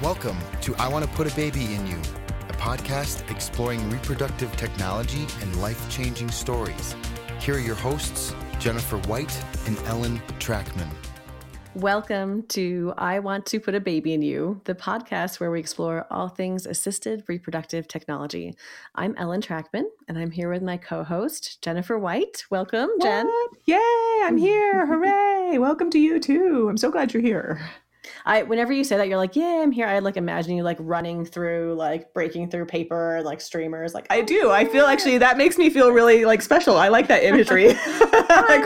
Welcome to I Want to Put a Baby in You, a podcast exploring reproductive technology and life changing stories. Here are your hosts, Jennifer White and Ellen Trachman. Welcome to I Want to Put a Baby in You, the podcast where we explore all things assisted reproductive technology. I'm Ellen Trachman, and I'm here with my co host, Jennifer White. Welcome, Jen. Yay, I'm here. Hooray. Welcome to you too. I'm so glad you're here. I whenever you say that, you're like, yeah, I'm here. I like imagine you like running through, like breaking through paper, like streamers. Like I do. I feel actually that makes me feel really like special. I like that imagery.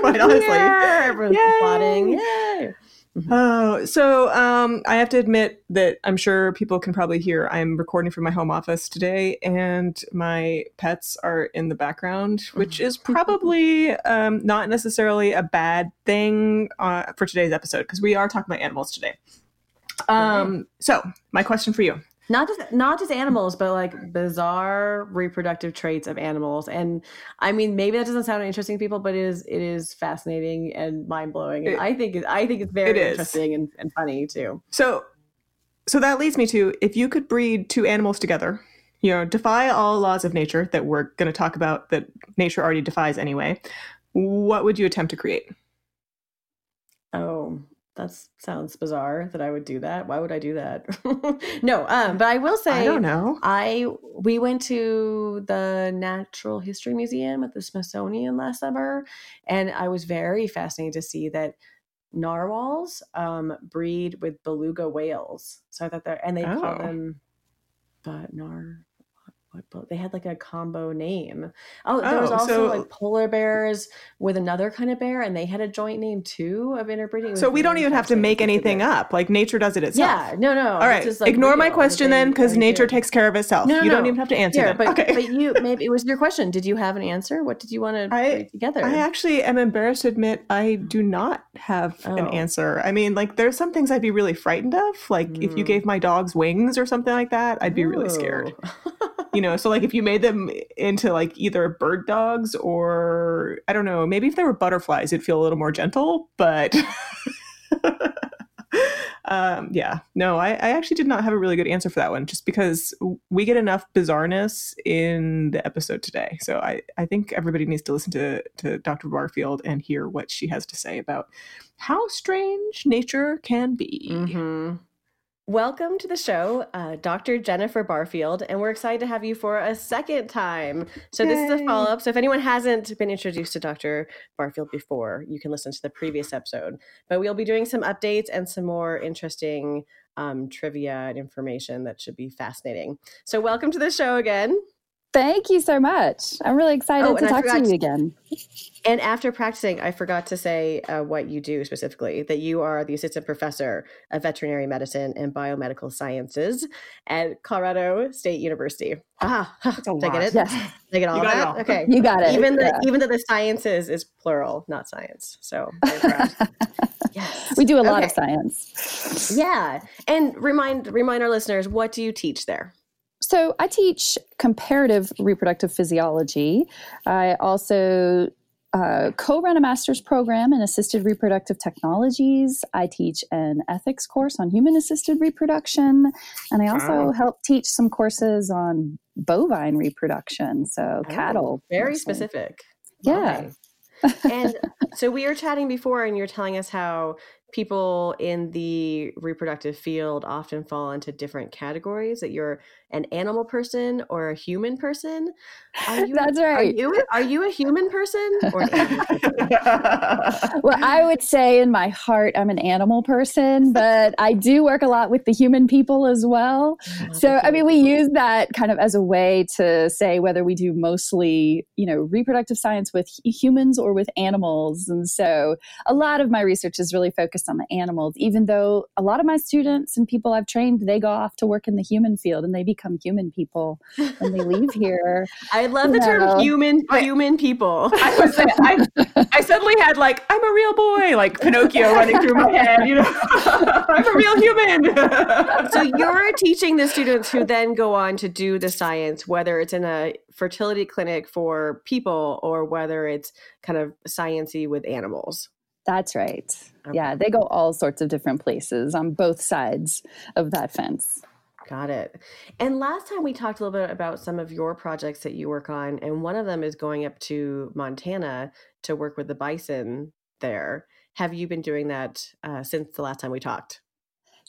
Quite honestly. Yay. Plotting. Yay. Mm-hmm. Oh, so um, I have to admit that I'm sure people can probably hear I'm recording from my home office today, and my pets are in the background, which is mm-hmm. probably um, not necessarily a bad thing uh, for today's episode because we are talking about animals today. Um, so, my question for you not just not just animals but like bizarre reproductive traits of animals. And i mean maybe that doesn't sound interesting to people but it is it is fascinating and mind-blowing. And it, i think it, i think it's very it interesting and, and funny too. So so that leads me to if you could breed two animals together you know defy all laws of nature that we're going to talk about that nature already defies anyway what would you attempt to create? Oh that sounds bizarre that I would do that. Why would I do that? no, um, but I will say I don't know. I we went to the Natural History Museum at the Smithsonian last summer, and I was very fascinated to see that narwhals um, breed with beluga whales. So I thought that, and they oh. call them, but nar what they had like a combo name. Oh, there was oh, also so, like polar bears with another kind of bear, and they had a joint name too of interbreeding. So we don't even have to make anything up. Like nature does it itself. Yeah, no, no. All right, just, like, ignore my question then, because nature takes care of itself. No, no, you don't even have to answer. Yeah, but, okay. but you maybe it was your question. Did you have an answer? What did you want to I, together? I actually am embarrassed to admit I do not have oh. an answer. I mean, like there's some things I'd be really frightened of. Like mm. if you hmm. gave my dogs wings or something like that, I'd be Ooh. really scared. you know, so like if you made them into like either bird dogs or I don't know, maybe if they were butterflies, it'd feel a little more gentle, but um, yeah, no, I, I, actually did not have a really good answer for that one, just because we get enough bizarreness in the episode today. So I, I think everybody needs to listen to, to Dr. Barfield and hear what she has to say about how strange nature can be. Mm-hmm. Welcome to the show, uh, Dr. Jennifer Barfield, and we're excited to have you for a second time. So, Yay. this is a follow up. So, if anyone hasn't been introduced to Dr. Barfield before, you can listen to the previous episode. But we'll be doing some updates and some more interesting um, trivia and information that should be fascinating. So, welcome to the show again. Thank you so much. I'm really excited oh, to talk to you to, again. And after practicing, I forgot to say uh, what you do specifically that you are the assistant professor of veterinary medicine and biomedical sciences at Colorado State University. Ah, did I get it? Yes. Did I get all you that? It okay. You got it. Even, yeah. the, even though the sciences is plural, not science. So yes. We do a lot okay. of science. Yeah. And remind remind our listeners, what do you teach there? So I teach comparative reproductive physiology. I also uh, co-run a master's program in assisted reproductive technologies. I teach an ethics course on human-assisted reproduction, and I also help teach some courses on bovine reproduction, so oh, cattle. Very mostly. specific. Yeah. Okay. and so we were chatting before, and you're telling us how people in the reproductive field often fall into different categories that you're an animal person or a human person? Are you, that's right. are you, are you a human person or person? well i would say in my heart i'm an animal person but i do work a lot with the human people as well. Oh, so i mean we use that kind of as a way to say whether we do mostly you know reproductive science with humans or with animals. And so a lot of my research is really focused focused on the animals, even though a lot of my students and people I've trained, they go off to work in the human field and they become human people when they leave here. I love you the know. term human human people. I was I, I suddenly had like, I'm a real boy, like Pinocchio running through my head, you know. I'm a real human. so you're teaching the students who then go on to do the science, whether it's in a fertility clinic for people or whether it's kind of sciency with animals. That's right. Okay. Yeah, they go all sorts of different places on both sides of that fence. Got it. And last time we talked a little bit about some of your projects that you work on, and one of them is going up to Montana to work with the bison there. Have you been doing that uh, since the last time we talked?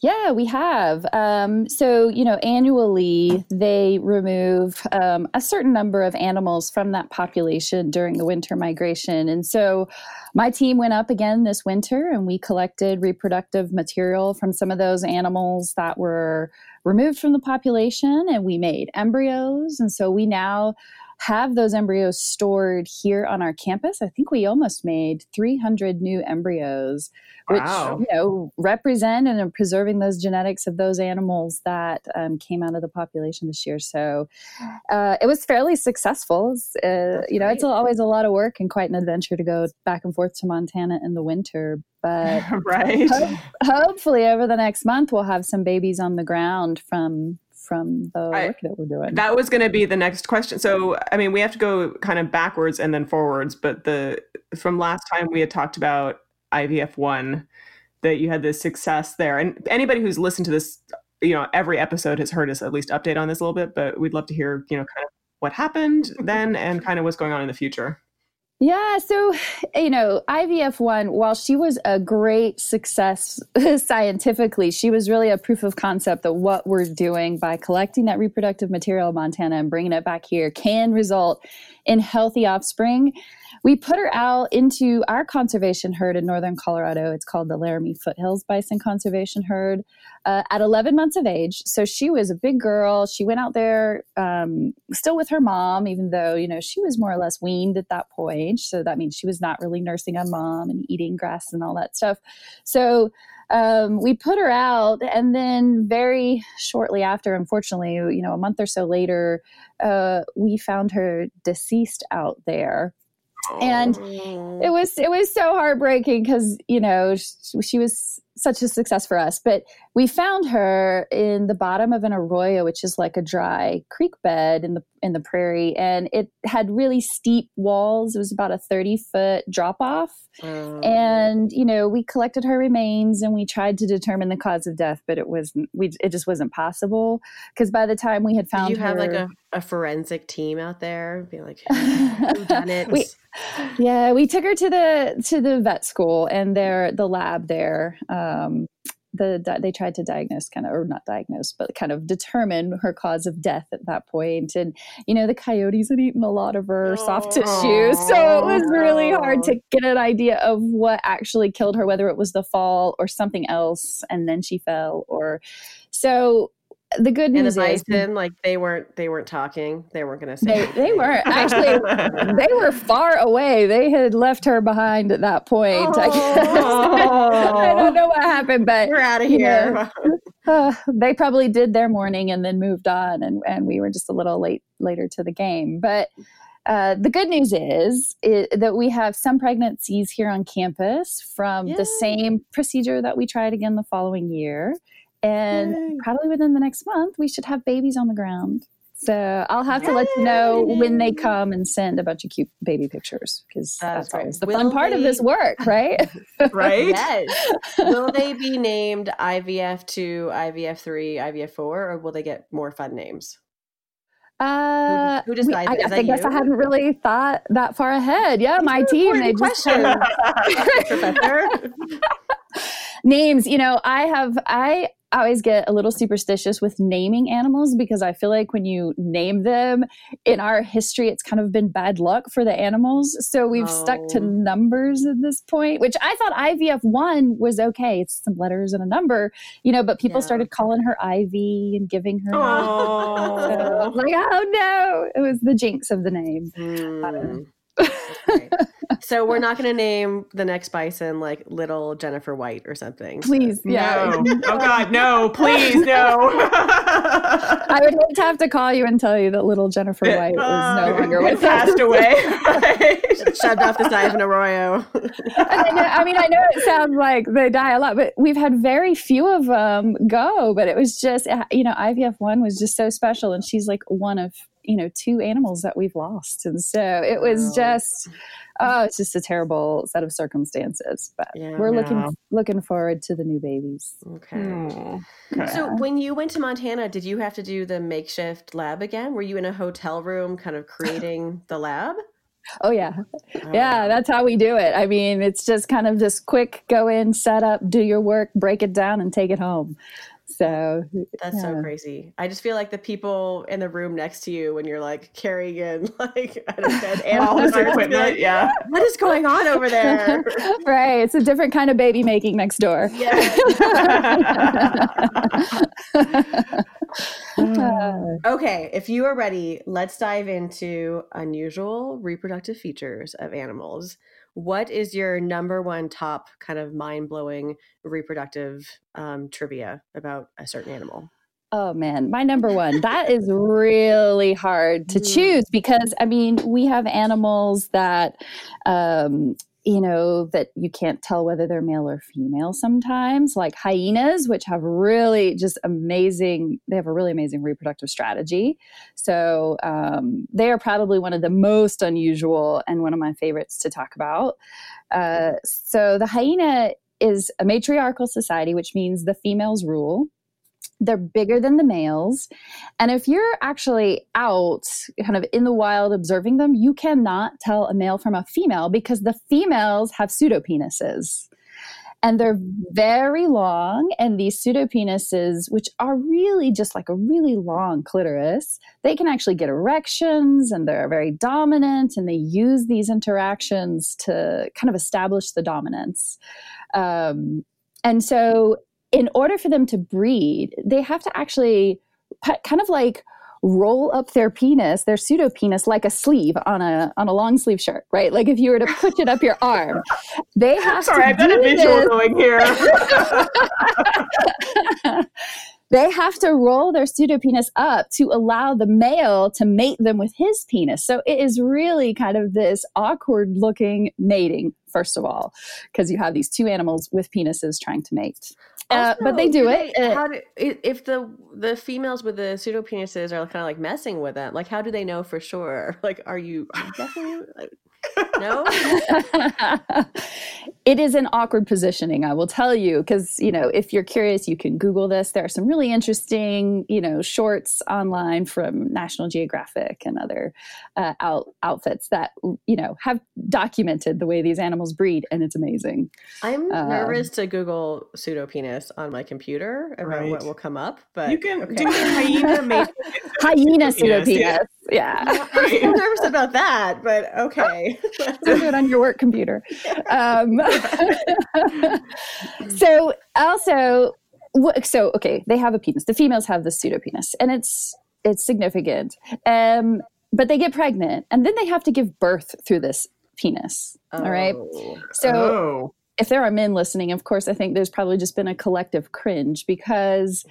Yeah, we have. Um, so, you know, annually they remove um, a certain number of animals from that population during the winter migration. And so my team went up again this winter and we collected reproductive material from some of those animals that were removed from the population and we made embryos. And so we now have those embryos stored here on our campus. I think we almost made 300 new embryos, which wow. you know represent and are preserving those genetics of those animals that um, came out of the population this year. So uh, it was fairly successful. Uh, you know, it's always a lot of work and quite an adventure to go back and forth to Montana in the winter. But right, ho- hopefully over the next month we'll have some babies on the ground from from the I, work that we're doing. That was going to be the next question. So, I mean, we have to go kind of backwards and then forwards. But the from last time we had talked about IVF one, that you had this success there, and anybody who's listened to this, you know, every episode has heard us at least update on this a little bit. But we'd love to hear, you know, kind of what happened then and kind of what's going on in the future. Yeah, so you know, IVF one, while she was a great success scientifically, she was really a proof of concept that what we're doing by collecting that reproductive material in Montana and bringing it back here can result in healthy offspring we put her out into our conservation herd in northern Colorado. It's called the Laramie Foothills Bison Conservation Herd uh, at 11 months of age. So she was a big girl. She went out there um, still with her mom, even though, you know, she was more or less weaned at that point. So that means she was not really nursing on mom and eating grass and all that stuff. So um, we put her out, and then very shortly after, unfortunately, you know, a month or so later, uh, we found her deceased out there and it oh. was it was so heartbreaking because you know she, she, was such a success for us. But we found her in the bottom of an arroyo which is like a dry creek bed in the in the prairie and it had really steep walls. It was about a 30 foot drop off mm. and you know we collected her remains and we tried to determine the cause of death but it wasn't we it just wasn't possible. Because by the time we had found Did you her, have like a, a forensic team out there? Be like who done it? We, yeah we took her to the to the vet school and there the lab there um, the they tried to diagnose kind of or not diagnose but kind of determine her cause of death at that point. And you know the coyotes had eaten a lot of her soft oh. tissue so it was really hard to get an idea of what actually killed her whether it was the fall or something else and then she fell or so the good news and the bison, is like they weren't they weren't talking. They weren't going to say. They, they weren't actually. they were far away. They had left her behind at that point. I, I, don't know what happened, but we're out of here. Know, uh, they probably did their mourning and then moved on, and and we were just a little late later to the game, but. Uh, the good news is, is, that we have some pregnancies here on campus from Yay. the same procedure that we tried again the following year. And Yay. probably within the next month, we should have babies on the ground. So I'll have to Yay. let you know when they come and send a bunch of cute baby pictures because that's, that's always the Will fun part they... of this work, right? right. yes. Will they be named IVF two, IVF three, IVF four, or will they get more fun names? Uh, who, who decides? We, I, I guess you? I hadn't really thought that far ahead. Yeah, my team. They just professor. names. You know, I have I I always get a little superstitious with naming animals because I feel like when you name them in our history, it's kind of been bad luck for the animals. So we've oh. stuck to oh. numbers at this point, which I thought IVF one was okay. It's some letters and a number, you know, but people yeah. started calling her Ivy and giving her. Oh. So, like, oh no, it was the jinx of the name. Mm so we're not going to name the next bison like little Jennifer White or something. Please, yeah. No. oh God, no! Please, no. I would hate to have to call you and tell you that little Jennifer White uh, is no longer with passed away. Shoved off the side of an arroyo. I, know, I mean, I know it sounds like they die a lot, but we've had very few of them go. But it was just, you know, IVF one was just so special, and she's like one of you know two animals that we've lost and so it was Wow. just oh it's just a terrible set of circumstances but Yeah. we're Yeah. looking looking forward to the new babies Okay. Okay. So when you went to Montana, did you have to do the makeshift lab again? Were you in a hotel room kind of creating the lab? oh yeah Oh, yeah that's how we do it i mean it's just kind of this quick go in set up do your work break it down and take it home so That's so crazy. I just feel like the people in the room next to you when you're like carrying in like I don't know, all animals this are just be equipment, like, yeah. what is going on over there? right it's a different kind of baby making next door yeah. Okay, if you are ready, let's dive into unusual reproductive features of animals. What is your number one top kind of mind blowing reproductive um, trivia about a certain animal? Oh man, my number one. That is really hard to Mm. choose because I mean, we have animals that um you know that you can't tell whether they're male or female sometimes like hyenas which have really just amazing they have a really amazing reproductive strategy. So um, they are probably one of the most unusual and one of my favorites to talk about. Uh, so the hyena is a matriarchal society which means the females rule they're bigger than the males. And if you're actually out kind of in the wild observing them, you cannot tell a male from a female because the females have pseudopenises. And they're very long, and these pseudopenises, which are really just like a really long clitoris, they can actually get erections and they're very dominant, and they use these interactions to kind of establish the dominance. Um, and so in order for them to breed, they have to actually kind of like roll up their penis, their pseudo penis, like a sleeve on a on a long sleeve shirt, right? Like if you were to push it up your arm, they have Sorry, to I've got a visual going here. they have to roll their pseudopenis up to allow the male to mate them with his penis. So it is really kind of this awkward looking mating, first of all, because you have these two animals with penises trying to mate. Uh, but they Also, do it. they- uh, how do, if the the females with the pseudopenises are kind of like messing with it, like how do they know for sure? Like, are you, are you definitely no? it is an awkward positioning, I will tell you, because you know if you're curious, you can Google this. There are some really interesting, you know, shorts online from National Geographic and other uh, out, outfits that you know have documented the way these animals breed, and it's amazing. I'm Um, nervous to Google pseudopenis on my computer about what will come up, but you can okay. do hyena mate. Hyena Pseudopenis, pseudopenis, yeah. yeah. I'm so nervous about that, but okay. Don't it on your work computer. Um, so also, so okay, they have a penis. The females have the pseudopenis, and it's it's significant. Um, but they get pregnant, and then they have to give birth through this penis. All right. Oh. So oh. if there are men listening, of course, I think there's probably just been a collective cringe because,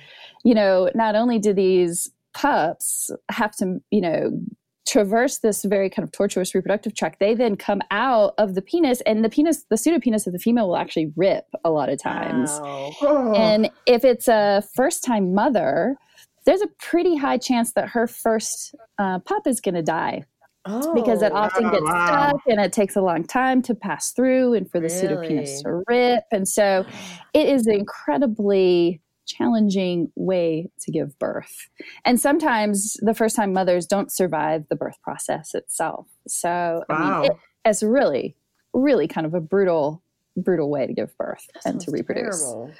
you know, not only do these pups have to, you know, traverse this very kind of tortuous reproductive tract, they then come out of the penis, and the penis, the pseudopenis of the female will actually rip a lot of times. Wow. Oh. And if it's a first time mother, there's a pretty high chance that her first uh, pup is going to die Oh, because it often wow, gets wow. stuck and it takes a long time to pass through and for the Really? pseudopenis to rip. And so it is incredibly challenging way to give birth. And sometimes the first time mothers don't survive the birth process itself. So I mean, it, it's really, really kind of a brutal, brutal way to give birth That and to reproduce. terrible.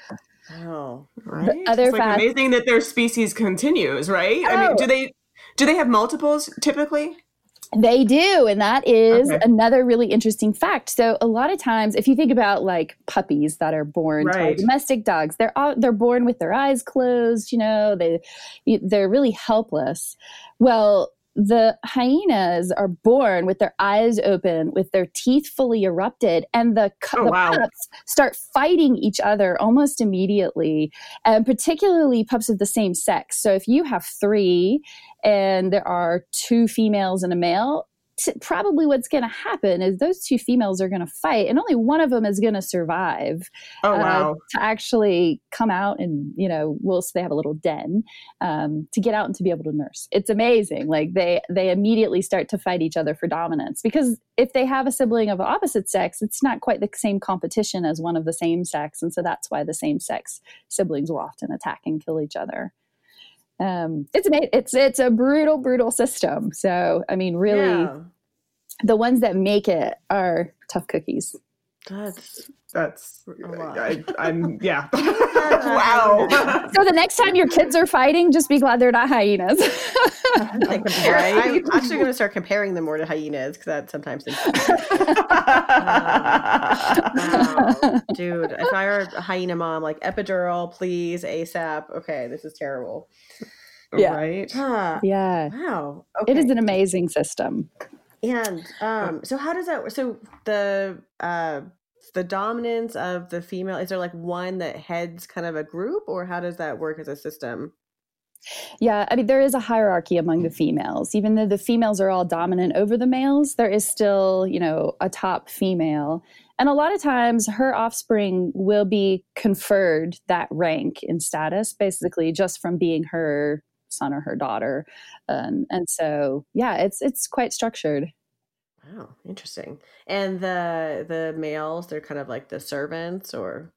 Wow. right? other it's like fact- amazing that their species continues, right? I mean, Oh. do they do they have multiples typically? They do, and that is Okay. another really interesting fact. So a lot of times, if you think about like puppies that are born Right. domestic dogs, they're all, they're born with their eyes closed. You know, they they're really helpless. Well, the hyenas are born with their eyes open, with their teeth fully erupted, and the, cu- Oh, the wow. pups start fighting each other almost immediately, and particularly pups of the same sex. So if you have three and there are two females and a male, t- probably what's going to happen is those two females are going to fight, and only one of them is going to survive. Oh uh, wow! to actually come out and you know, well, so they have a little den um, to get out and to be able to nurse. It's amazing. Like they they immediately start to fight each other for dominance because if they have a sibling of opposite sex, it's not quite the same competition as one of the same sex, and so that's why the same sex siblings will often attack and kill each other um, it's. It's it's a brutal, brutal system. So I mean, really, Yeah. the ones that make it are tough cookies. That's That's A uh, lot. I, I'm yeah. wow. So the next time your kids are fighting, just be glad they're not hyenas. I compare, I'm actually going to start comparing them more to hyenas because that sometimes. wow, dude! If I were a hyena mom, like epidural, please, ASAP. Okay, this is terrible. Yeah. Right. Huh. yeah, Wow. it is an amazing system. And um, so how does that? So the uh, the dominance of the female is there like one that heads kind of a group, or how does that work as a system? Yeah, I mean, there is a hierarchy among the females. Even though the females are all dominant over the males, there is still, you know, a top female. And a lot of times her offspring will be conferred that rank in status, basically just from being her son or her daughter. Um, and so, yeah, it's it's quite structured. Wow, interesting. And the the males, they're kind of like the servants, or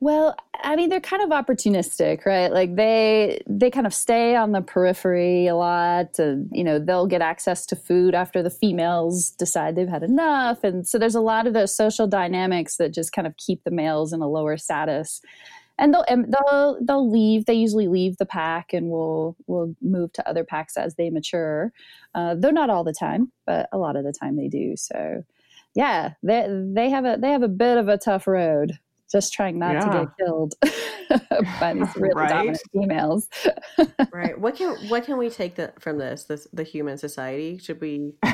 Well, I mean, they're kind of opportunistic, right? Like they they kind of stay on the periphery a lot, and you know they'll get access to food after the females decide they've had enough, and so there's a lot of those social dynamics that just kind of keep the males in a lower status. And they'll they'll they'll leave. They usually leave the pack and will will move to other packs as they mature. Uh, though not all the time, but a lot of the time they do. So, yeah, they they have a they have a bit of a tough road just trying not to get killed by these really Right. dominant females. right? What can what can we take the, from this? This the human society? Should we?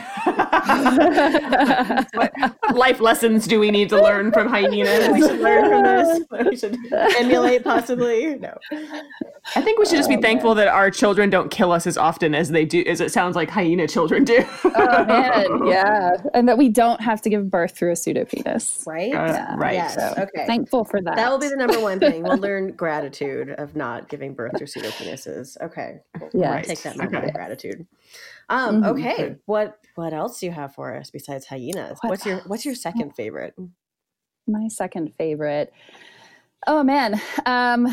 what life lessons do we need to learn from hyenas? We should learn from this. We should emulate, possibly. No. I think we should just be Oh, thankful that our children don't kill us as often as they do, as it sounds like hyena children do. oh man, yeah, and that we don't have to give birth through a pseudopenis. Right. Uh, Yeah. right. Yes. So okay. thankful for that. That will be the number one thing. We'll learn gratitude of not giving birth through pseudopenises. Okay. We'll Yeah. Right. Take that moment Okay. of gratitude. Um, Mhm. okay. What what else do you have for us besides hyenas? What what's your what's your second favorite? my second favorite. Oh man, um,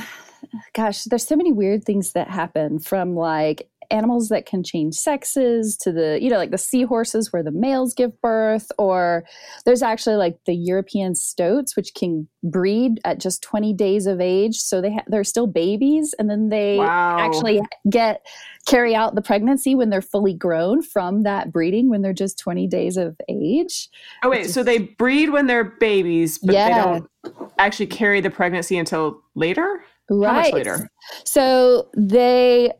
gosh, there's so many weird things that happen from like animals that can change sexes to the you know like the seahorses where the males give birth or there's actually like the european stoats which can breed at just 20 days of age so they ha- they're still babies and then they Wow. actually get carry out the pregnancy when they're fully grown from that breeding when they're just 20 days of age Oh wait, so they breed when they're babies, but Yeah. they don't actually carry the pregnancy until later? Much later? So they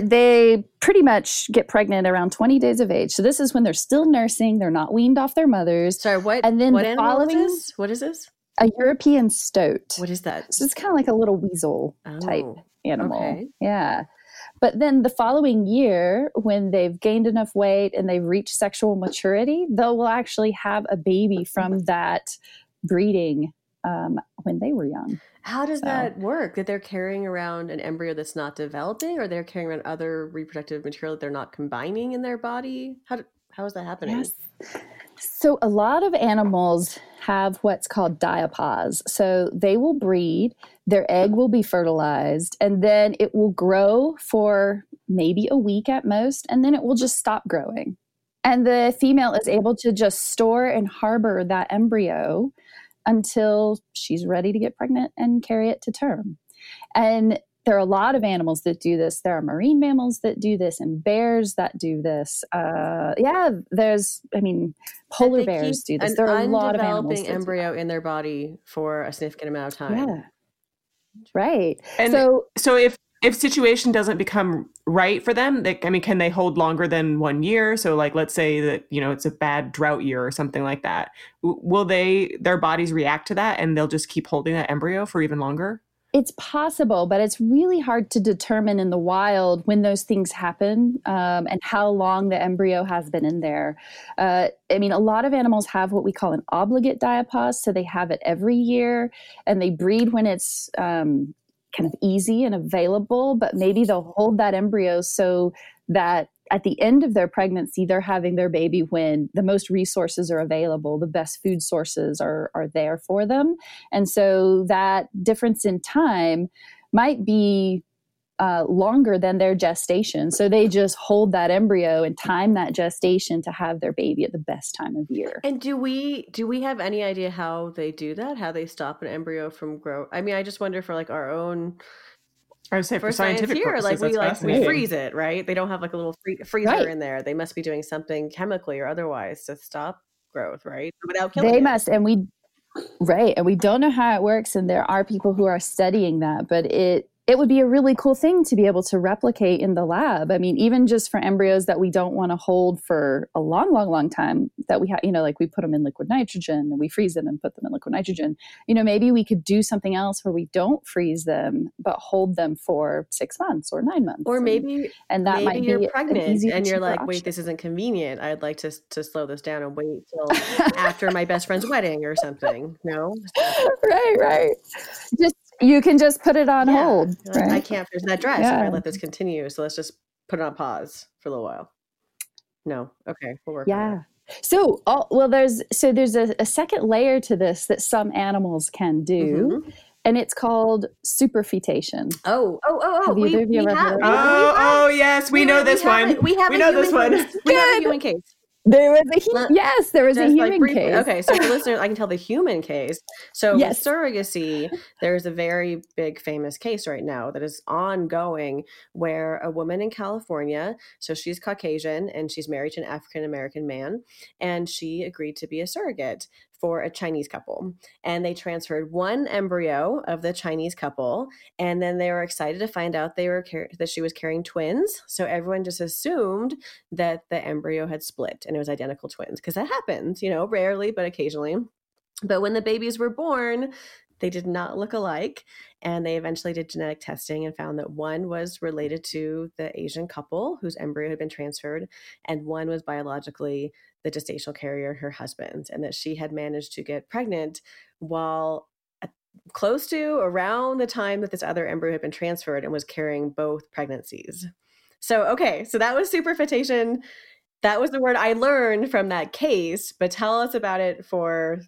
they pretty much get pregnant around 20 days of age. So this is when they're still nursing, they're not weaned off their mothers. Sorry, what And then what the following- is? What is this? A European stoat. What is that? So it's kind of like a little weasel type Oh, animal. okay. Yeah. But then the following year, when they've gained enough weight and they've reached sexual maturity, they will actually have a baby from that breeding um, when they were young. How does So- that work? That they're carrying around an embryo that's not developing, or they're carrying around other reproductive material that they're not combining in their body? How do, how is that happening? Yes. So a lot of animals have what's called diapause. So they will breed, their egg will be fertilized, and then it will grow for maybe a week at most, and then it will just stop growing. And the female is able to just store and harbor that embryo until she's ready to get pregnant and carry it to term. And there are a lot of animals that do this. There are marine mammals that do this, and bears that do this. Uh, yeah, there's, I mean, polar bears do keep this. An There are a lot of animals. undeveloping that do embryo in their body for a significant amount of time. Yeah, right. And so so if if situation doesn't become right for them, they, I mean, can they hold longer than one year? So like, let's say that you know it's a bad drought year or something like that. Will they their bodies react to that and they'll just keep holding that embryo for even longer? it's possible, but it's really hard to determine in the wild when those things happen um, and how long the embryo has been in there. Uh, I mean, a lot of animals have what we call an obligate diapause, so they have it every year and they breed when it's um, kind of easy and available, but maybe they'll hold that embryo so that at the end of their pregnancy, they're having their baby when the most resources are available, the best food sources are, are there for them. And so that difference in time might be uh, longer than their gestation. So they just hold that embryo and time that gestation to have their baby at the best time of year. And do we do we have any idea how they do that? How they stop an embryo from grow? I mean, I just wonder for like our own I would say for, for scientific here, purposes, like we like we freeze it, right? They don't have like a little free- freezer Right. in there. They must be doing something chemically or otherwise to stop growth, right? Without killing They it. must, and we, right, and we don't know how it works, and there are people who are studying that, but it it would be a really cool thing to be able to replicate in the lab. I mean, even just for embryos that we don't want to hold for a long, long, long time, that we have, you know, like we put them in liquid nitrogen and we freeze them and put them in liquid nitrogen. You know, maybe we could do something else where we don't freeze them, but hold them for six months or nine months. Or maybe and, that maybe might be you're an pregnant easier, and you're like, wait, this isn't convenient. I'd like to to slow this down and wait till after my best friend's wedding or something. No, right, right. Just you can just put it on Yeah. hold. You're I can't There's that dress if I let this continue. So let's just put it on pause for a little while. No, okay, we'll work. Yeah. that. So, oh, well, there's so there's a, a second layer to this that some animals can do, Mhm. and it's called superfetation. Oh, oh, oh, oh. Have we, either of you we ever have, heard of we Oh, oh yes, we, know this have one. a- we have we a know human this one. case. We have a Good. human case. There was a Let- yes, there was a Just, like, human briefly- case. Okay, so for listeners, I can tell the human case. So Yes. surrogacy, there's a very big famous case right now that is ongoing where a woman in California, so she's Caucasian and she's married to an African American man, and she agreed to be a surrogate for a Chinese couple. And they transferred one embryo of the Chinese couple, and then they were excited to find out they were car- that she was carrying twins. So everyone just assumed that the embryo had split and it was identical twins because that happens, you know, rarely but occasionally. But when the babies were born, they did not look alike. And they eventually did genetic testing and found that one was related to the Asian couple whose embryo had been transferred, and one was biologically the gestational carrier, her husband, and that she had managed to get pregnant while uh, close to around the time that this other embryo had been transferred and was carrying both pregnancies. So, okay, so that was superfetation. That was the word I learned from that case, but tell us about it for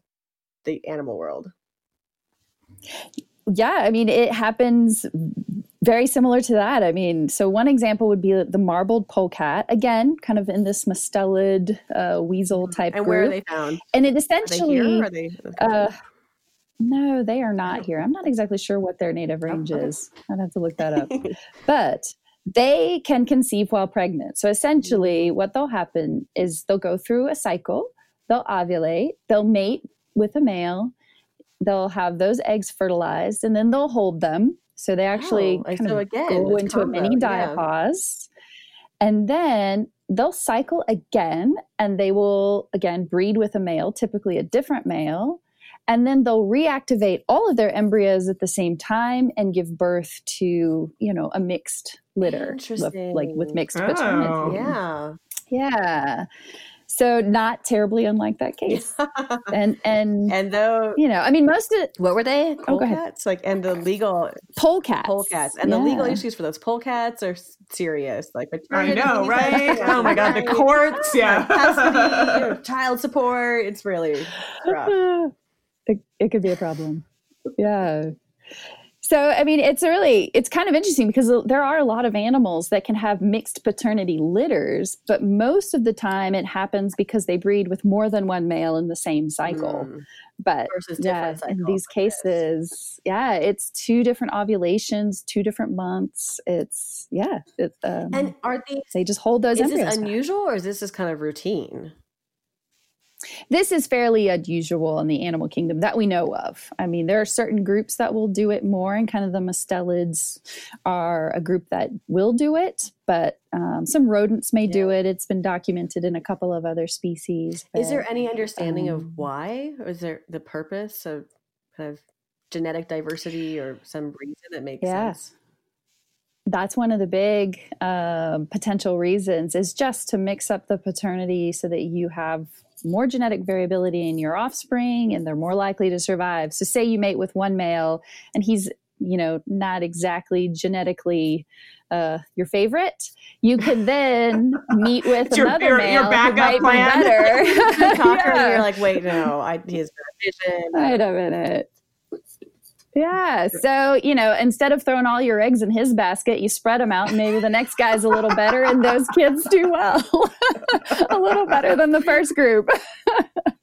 the animal world. yeah, I mean, it happens very similar to that. I mean, so one example would be the marbled polecat, again, kind of in this mustelid uh, weasel type And group. where are they found? and it Are they essentially here? Are they? Uh, no, they are not here. I'm not exactly sure what their native range is. I'd have to look that up. but they can conceive while pregnant. So essentially, mm-hmm. what they'll happen is they'll go through a cycle, they'll ovulate, they'll mate with a male, they'll have those eggs fertilized, and then they'll hold them. So they actually Oh, kind so of again, go into a mini combo, yeah. diapause. And then they'll cycle again and they will again breed with a male, typically a different male. And then they'll reactivate all of their embryos at the same time and give birth to, you know, a mixed litter, with, like with mixed Oh. paternity. Yeah. Yeah. So not terribly unlike that case. And and and though, you know, I mean most of what were they? Oh, go Like, and the legal polecats. polecats. And the legal issues for those polecats are serious. Like, I know, right? Oh my god, the courts, yeah. custody, child support. It's really rough. it, it could be a problem. Yeah. So, I mean, it's really, it's kind of interesting because there are a lot of animals that can have mixed paternity litters, but most of the time it happens because they breed with more than one male in the same cycle. Mm, But yeah, in these cases, yeah, it's two different ovulations, two different months. It's, yeah, it, um, And are these? they just hold those Is this back. unusual or is this just kind of routine? This is fairly unusual in the animal kingdom that we know of. I mean, there are certain groups that will do it more, and kind of the mustelids are a group that will do it, but um, some rodents may do it. It's been documented in a couple of other species. Is there any understanding um, of why, or is there the purpose of kind of genetic diversity or some reason that makes Yeah. sense? that's one of the big um, potential reasons is just to mix up the paternity so that you have more genetic variability in your offspring and they're more likely to survive so say you mate with one male and he's you know not exactly genetically uh, your favorite you can then meet with your- another your- male your who backup might plan. be better and Yeah. you're like, wait, no, I, he has better vision. Wait a minute. Yeah. So, you know, instead of throwing all your eggs in his basket, you spread them out and maybe the next guy's a little better and those kids do well. a little better than the first group.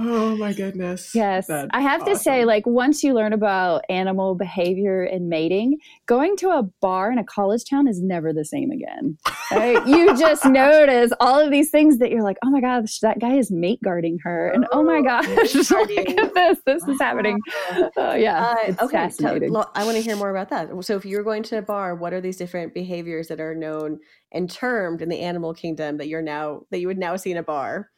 Oh my goodness. Yes. That's I have to say, like, once you learn about animal behavior and mating, going to a bar in a college town is never the same again. Right? you just notice all of these things that you're like, oh my gosh, that guy is mate guarding her. And oh my gosh, look at this. This is happening. Oh, yeah. Uh, it's okay, tell, fascinating. lo- I want to hear more about that. So, if you're going to a bar, what are these different behaviors that are known and termed in the animal kingdom that you're now that you would now see in a bar,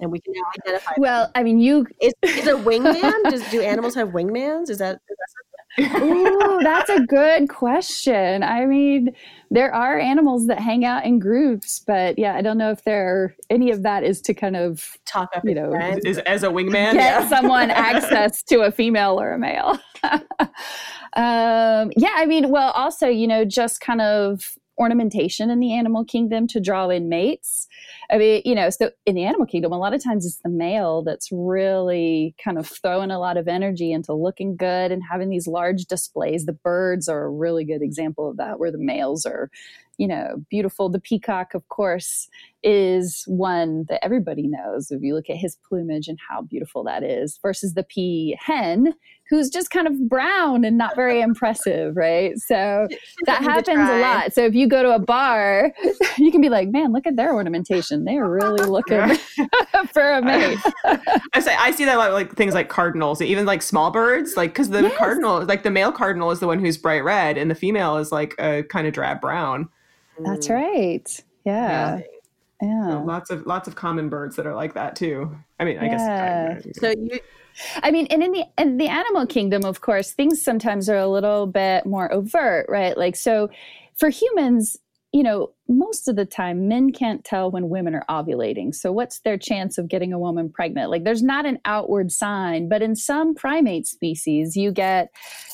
and we can now identify? them? Well, I mean, you. is, is a wingman? Does do animals have wingmans? Is that, is that Ooh, that's a good question. I mean, there are animals that hang out in groups, but yeah, I don't know if there are, any of that is to kind of talk up You know, friends? is as a wingman. get yeah. someone access to a female or a male. um, yeah, I mean, well, also, you know, just kind of ornamentation in the animal kingdom to draw in mates. I mean, you know, so in the animal kingdom, a lot of times it's the male that's really kind of throwing a lot of energy into looking good and having these large displays. The birds are a really good example of that, where the males are, you know, beautiful. The peacock, of course, is one that everybody knows if you look at his plumage and how beautiful that is, versus the pea hen, who's just kind of brown and not very impressive, right? So that happens a lot. So if you go to a bar, you can be like, man, look at their ornamentation. They are really looking for a mate. I say I see that a lot, like things like cardinals, even like small birds, like because the Yes. cardinal, like the male cardinal, is the one who's bright red, and the female is like a kind of drab brown. That's Mm. right. Yeah. Yeah. So lots of lots of common birds that are like that too. I mean, I Yeah. guess. So you I mean, and in the in the animal kingdom, of course, things sometimes are a little bit more overt, right? Like so for humans, you know, most of the time men can't tell when women are ovulating. So what's their chance of getting a woman pregnant? Like there's not an outward sign, but in some primate species, you get,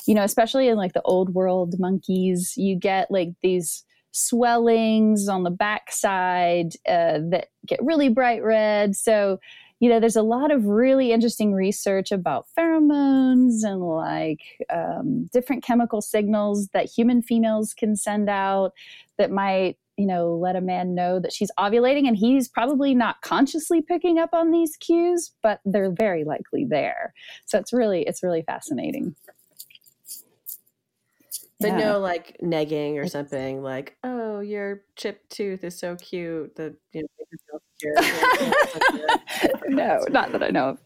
you know, especially in like the old world monkeys, you get like these swellings on the backside uh, that get really bright red. So you know, there's a lot of really interesting research about pheromones and like um, different chemical signals that human females can send out that might, you know, let a man know that she's ovulating. And he's probably not consciously picking up on these cues, but they're very likely there. So it's really, it's really fascinating. But Yeah. no like negging or something like, oh, your chipped tooth is so cute that you know no, not that I know of.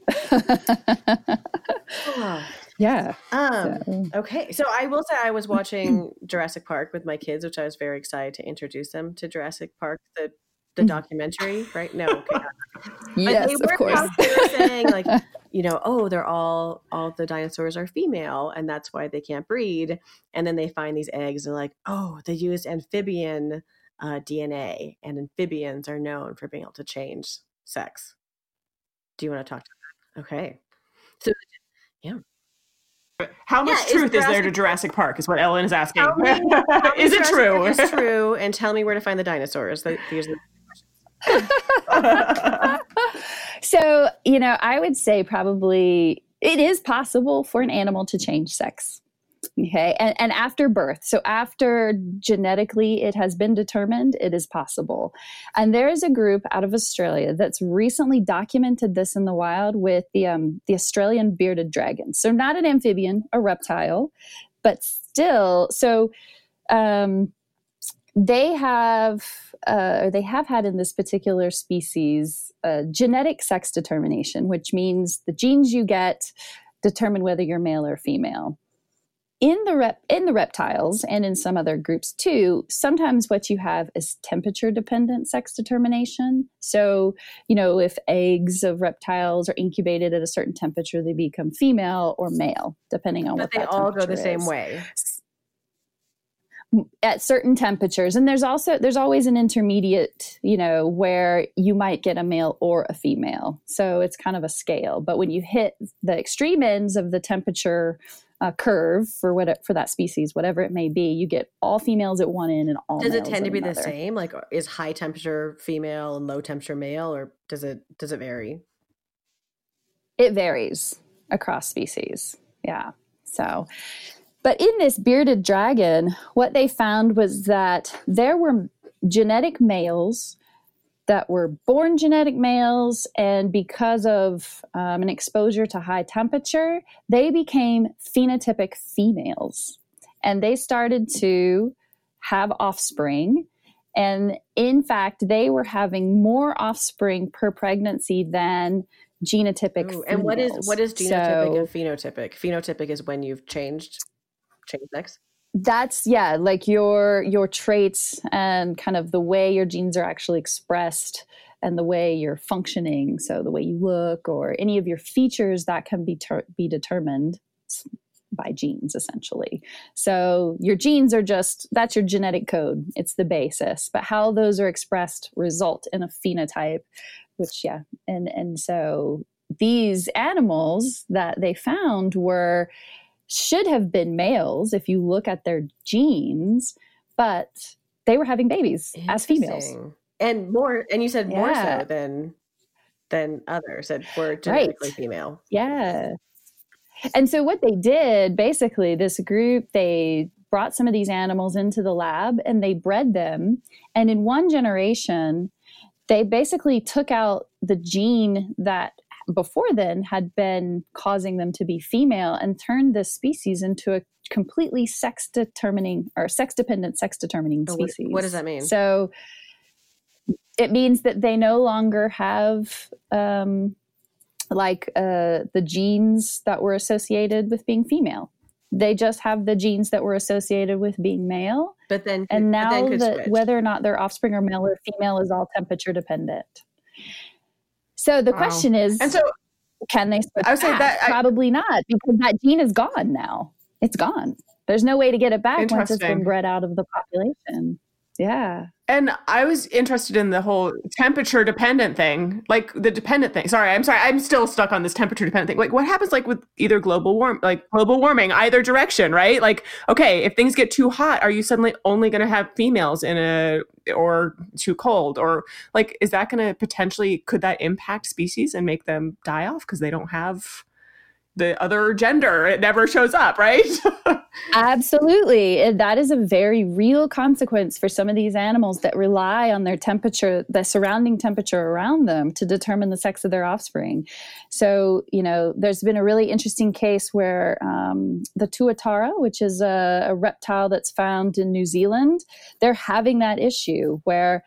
Oh. yeah. Um, so- Okay, so I will say I was watching Jurassic Park with my kids, which I was very excited to introduce them to Jurassic Park, the the documentary, right? No, okay. yes, they of were, course. They were saying like, you know, oh, they're all all the dinosaurs are female, and that's why they can't breed. And then they find these eggs, and like, oh, they used amphibian uh, DNA, and amphibians are known for being able to change sex. Do you want to talk to that? Okay. So yeah. How much Yeah, is truth is there to Jurassic- Jurassic Park? Is what Ellen is asking. Me- tell me is it true? Park is true, and tell me where to find the dinosaurs. Like, These are the so, you know, I would say probably it is possible for an animal to change sex. Okay. And, and after birth, so after genetically it has been determined, it is possible. And there is a group out of Australia that's recently documented this in the wild with the, um, the Australian bearded dragon. So, not an amphibian, a reptile, but still. So, um, they have uh, or they have had in this particular species uh, genetic sex determination, which means the genes you get determine whether you're male or female. in the rep in the reptiles and in some other groups too sometimes what you have is temperature dependent sex determination so you know if eggs of reptiles are incubated at a certain temperature they become female or male depending on but what they all go the temperature same way. At certain temperatures and there's also there's always an intermediate you know where you might get a male or a female so it's kind of a scale but when you hit the extreme ends of the temperature uh, curve for what for that species whatever it may be you get all females at one end and all Does it tend to be the same? Like, is high temperature female and low temperature male, or does it does it vary? it varies across species. Yeah. So, but in this bearded dragon, what they found was that there were genetic males that were born genetic males, and because of um, an exposure to high temperature, they became phenotypic females. And they started to have offspring. And in fact, they were having more offspring per pregnancy than genotypic Ooh, and what is what is genotypic So- and phenotypic? Phenotypic is when you've changed sex. that's yeah like your your traits and kind of the way your genes are actually expressed and the way you're functioning. So the way you look or any of your features that can be ter- be determined by genes essentially. So your genes are just that's your genetic code. It's the basis. But how those are expressed result in a phenotype which yeah and and so these animals that they found were should have been males if you look at their genes, but they were having babies as females. And more. And you said more Yeah. so than than others that were genetically female. Yeah. And so what they did basically, this group, they brought some of these animals into the lab and they bred them. And in one generation, they basically took out the gene that before then had been causing them to be female and turned this species into a completely sex determining or sex dependent sex determining Oh, what- species. what does that mean? So it means that they no longer have um, like uh, the genes that were associated with being female. They just have the genes that were associated with being male. But then And then now could that whether or not their offspring are male or female is all temperature dependent. So the Wow. question is, And so can they switch I would say that I- Probably not, because that gene is gone now. It's gone. There's no way to get it back once it's been bred out of the population. Yeah. And I was interested in the whole temperature dependent thing, like the dependent thing. Sorry, I'm sorry, I'm still stuck on this temperature dependent thing. Like, what happens like with either global warm, like global warming, either direction, right? Like, okay, if things get too hot, are you suddenly only going to have females in a, or too cold, or like, is that going to potentially could that impact species and make them die off because they don't have the other gender? It never shows up, right? Absolutely. That is a very real consequence for some of these animals that rely on their temperature, the surrounding temperature around them to determine the sex of their offspring. So, you know, there's been a really interesting case where um, the tuatara, which is a, a reptile that's found in New Zealand, they're having that issue where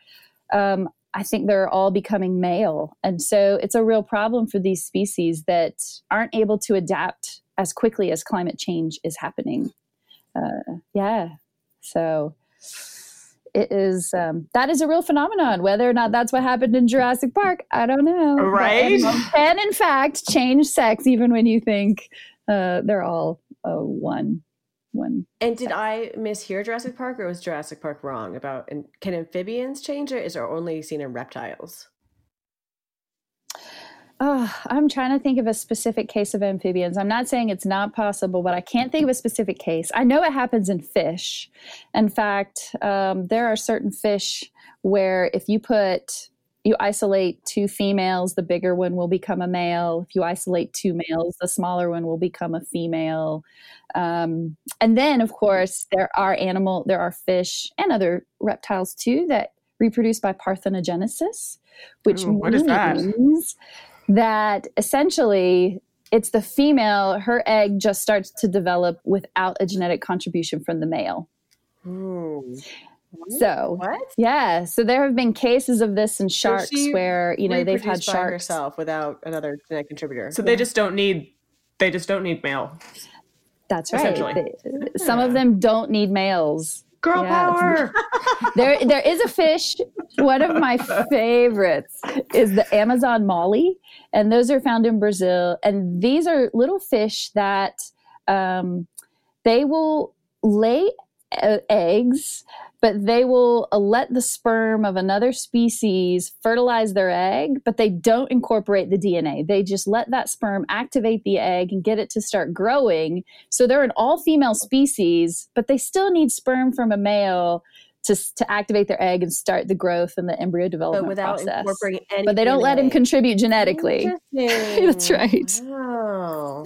um, I think they're all becoming male. And so it's a real problem for these species that aren't able to adapt as quickly as climate change is happening. Uh, yeah. So it is, um, that is a real phenomenon. Whether or not that's what happened in Jurassic Park, I don't know. Right? can, in fact, change sex even when you think uh, they're all uh, one. One And did I mishear Jurassic Park, or was Jurassic Park wrong about? And can amphibians change it? Is it only seen in reptiles? Oh, I'm trying to think of a specific case of amphibians. I'm not saying it's not possible, but I can't think of a specific case. I know it happens in fish. In fact, um, there are certain fish where if you put you isolate two females, the bigger one will become a male. If you isolate two males, the smaller one will become a female. Um, and then, of course, there are animal, there are fish and other reptiles too that reproduce by parthenogenesis, which Ooh, is that? means that essentially it's the female, her egg just starts to develop without a genetic contribution from the male. Ooh. So, what? yeah, so there have been cases of this in sharks she where, you know, they've had reproduced by sharks. herself without another genetic contributor. so they just don't need, they just don't need male. That's right. Essentially. They- some of them don't need males. Girl Yeah, power. There, there is a fish. One of my favorites is the Amazon molly, and those are found in Brazil. And these are little fish that um, they will lay uh, eggs, but they will uh, let the sperm of another species fertilize their egg, but they don't incorporate the DNA. They just let that sperm activate the egg and get it to start growing. So they're an all female species, but they still need sperm from a male to, to activate their egg and start the growth and the embryo but development without process. incorporating any But they don't let him contribute genetically. That's right. Wow.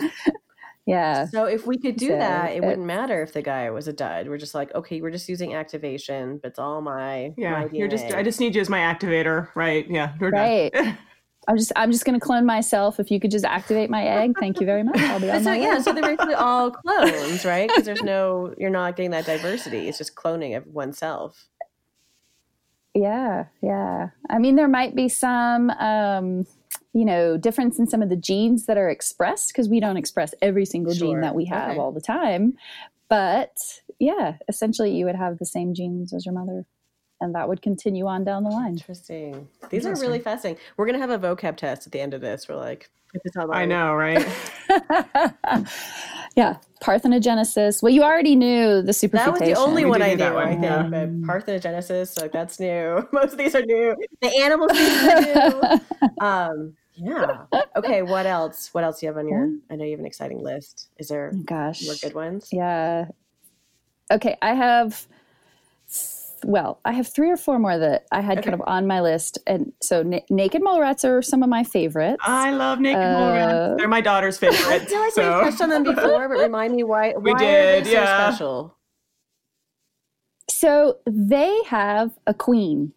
Yeah. So if we could do So that, it it- wouldn't matter if the guy was a dud. We're just like, okay, we're just using activation, but it's all my Yeah, my you're just. I just need you as my activator, right? Yeah, we're done. Right. I'm just I'm just gonna clone myself. If you could just activate my egg, thank you very much. I'll be on so my yeah, way. so they're basically all clones, right? Because there's no, you're not getting that diversity. It's just cloning of oneself. Yeah, yeah. I mean, there might be some, um, you know, difference in some of the genes that are expressed because we don't express every single Sure. gene that we have Okay. all the time. But yeah, essentially, you would have the same genes as your mother, and that would continue on down the line. Interesting. These are really fascinating. We're gonna have a vocab test at the end of this. We're like, put this. I know, right? yeah, parthenogenesis. Well, you already knew the superfetation. That was the only We one I knew, that I think. yeah. But parthenogenesis, like that's new. Most of these are new. The animal species are new. Um, yeah. Okay. What else? What else do you have on your? I know you have an exciting list. Is there Gosh. more good ones? Yeah. Okay, I have well, I have three or four more that I had kind of on my list, and so na- naked mole rats are some of my favorites. I love naked mole Uh, rats. They're my daughter's favorite. I feel like so. we've touched on them before, but remind me why. We why did, are they yeah. so special? So they have a queen,